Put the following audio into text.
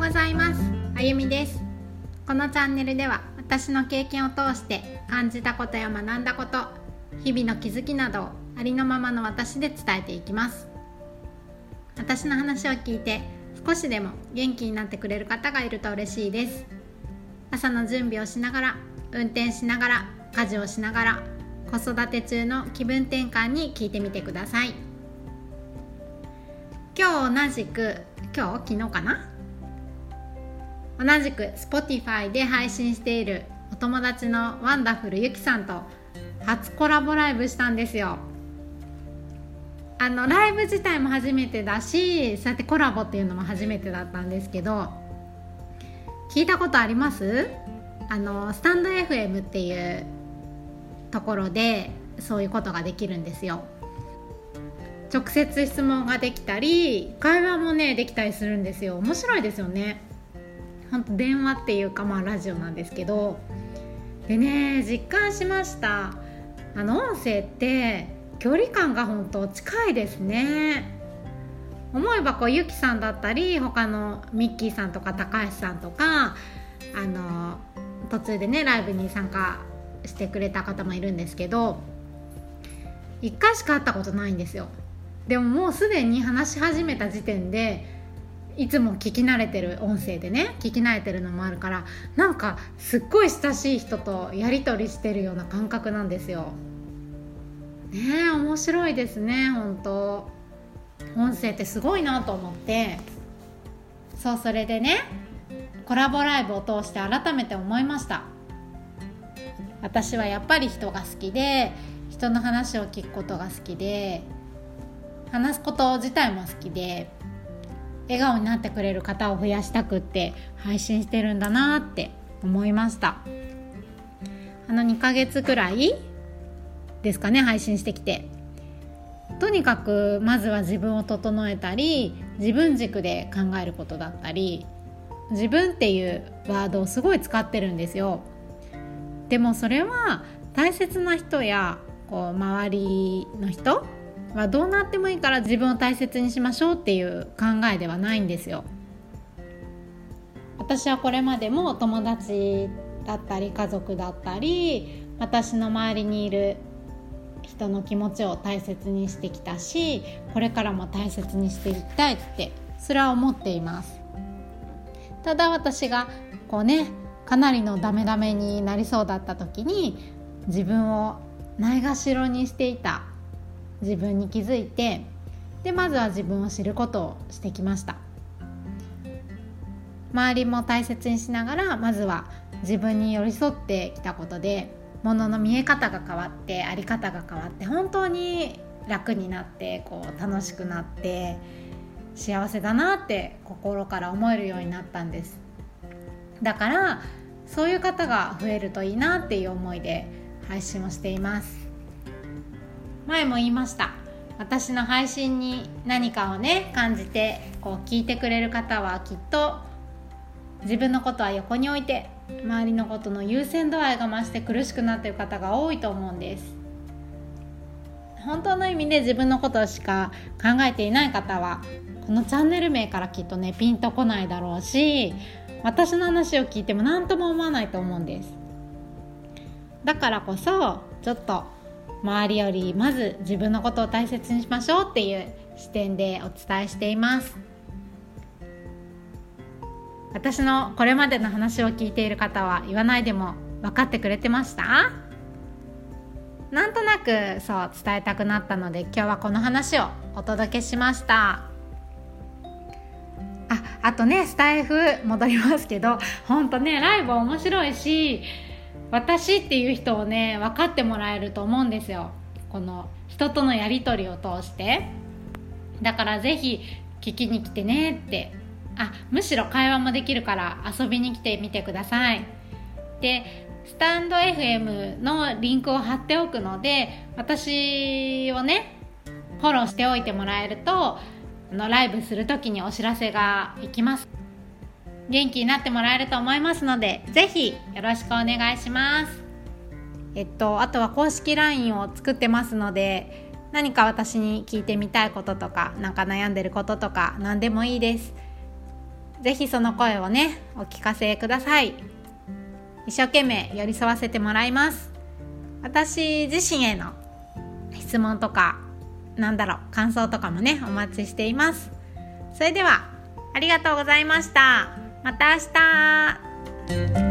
ございます。あゆみです。このチャンネルでは私の経験を通して感じたことや学んだこと日々の気づきなどをありのままの私で伝えていきます。私の話を聞いて少しでも元気になってくれる方がいると嬉しいです。朝の準備をしながら運転しながら家事をしながら子育て中の気分転換に聞いてみてください。今日同じく今日昨日かな？同じく Spotify で配信しているお友達のワンダフルゆきさんと初コラボライブしたんですよ。あのライブ自体も初めてだしそうやってコラボっていうのも初めてだったんですけど聞いたことあります？あのスタンド FM っていうところでそういうことができるんですよ。直接質問ができたり会話もねできたりするんですよ。面白いですよね。本当電話っていうかまあラジオなんですけどでね実感しました。あの音声って距離感が本当近いですね。思えばこうゆきさんだったり他のミッキーさんとか高橋さんとかあの途中でねライブに参加してくれた方もいるんですけど1回しか会ったことないんですよ。でももうすでに話し始めた時点でいつも聞き慣れてる音声でね聞き慣れてるのもあるからなんかすっごい親しい人とやり取りしてるような感覚なんですよ。ねえ面白いですね本当。音声ってすごいなと思って。そうそれでねコラボライブを通して改めて思いました。私はやっぱり人が好きで人の話を聞くことが好きで話すこと自体も好きで。笑顔になってくれる方を増やしたくって配信してるんだなって思いました。あの2ヶ月くらいですかね配信してきて。とにかくまずは自分を整えたり自分軸で考えることだったり自分っていうワードをすごい使ってるんですよ。でもそれは大切な人やこう周りの人はどうなってもいいから自分を大切にしましょうっていう考えではないんですよ。私はこれまでも友達だったり家族だったり私の周りにいる人の気持ちを大切にしてきたしこれからも大切にしていきたいってそれは思っていますただ私がこうねかなりのダメダメになりそうだった時に自分をないがしろにしていた自分に気づいてでまずは自分を知ることをしてきました。周りも大切にしながらまずは自分に寄り添ってきたことでものの見え方が変わって在り方が変わって本当に楽になってこう楽しくなって幸せだなって心から思えるようになったんです。だからそういう方が増えるといいなっていう思いで配信をしています。前も言いました。私の配信に何かをね感じてこう聞いてくれる方はきっと自分のことは横に置いて周りのことの優先度合いが増して苦しくなってる方が多いと思うんです。本当の意味で自分のことしか考えていない方はこのチャンネル名からきっとねピンとこないだろうし私の話を聞いても何とも思わないと思うんです。だからこそちょっと周りよりまず自分のことを大切にしましょうっていう視点でお伝えしています。私のこれまでの話を聞いている方は言わないでも分かってくれてました？なんとなくそう伝えたくなったので今日はこの話をお届けしました。ああとねスタイフ戻りますけどほんとねライブ面白いし私っていう人をね分かってもらえると思うんですよ。この人とのやり取りを通して。だからぜひ聞きに来てねって。あむしろ会話もできるから遊びに来てみてください。でスタンド FM のリンクを貼っておくので私をねフォローしておいてもらえるとのライブする時にお知らせがいきます。元気になってもらえると思いますのでぜひよろしくお願いします。えっとあとは公式 LINE を作ってますので何か私に聞いてみたいこととか何か悩んでることとか何でもいいです。ぜひその声をねお聞かせください。一生懸命寄り添わせてもらいます。私自身への質問とかなんだろう感想とかもねお待ちしています。それではありがとうございました。また明日。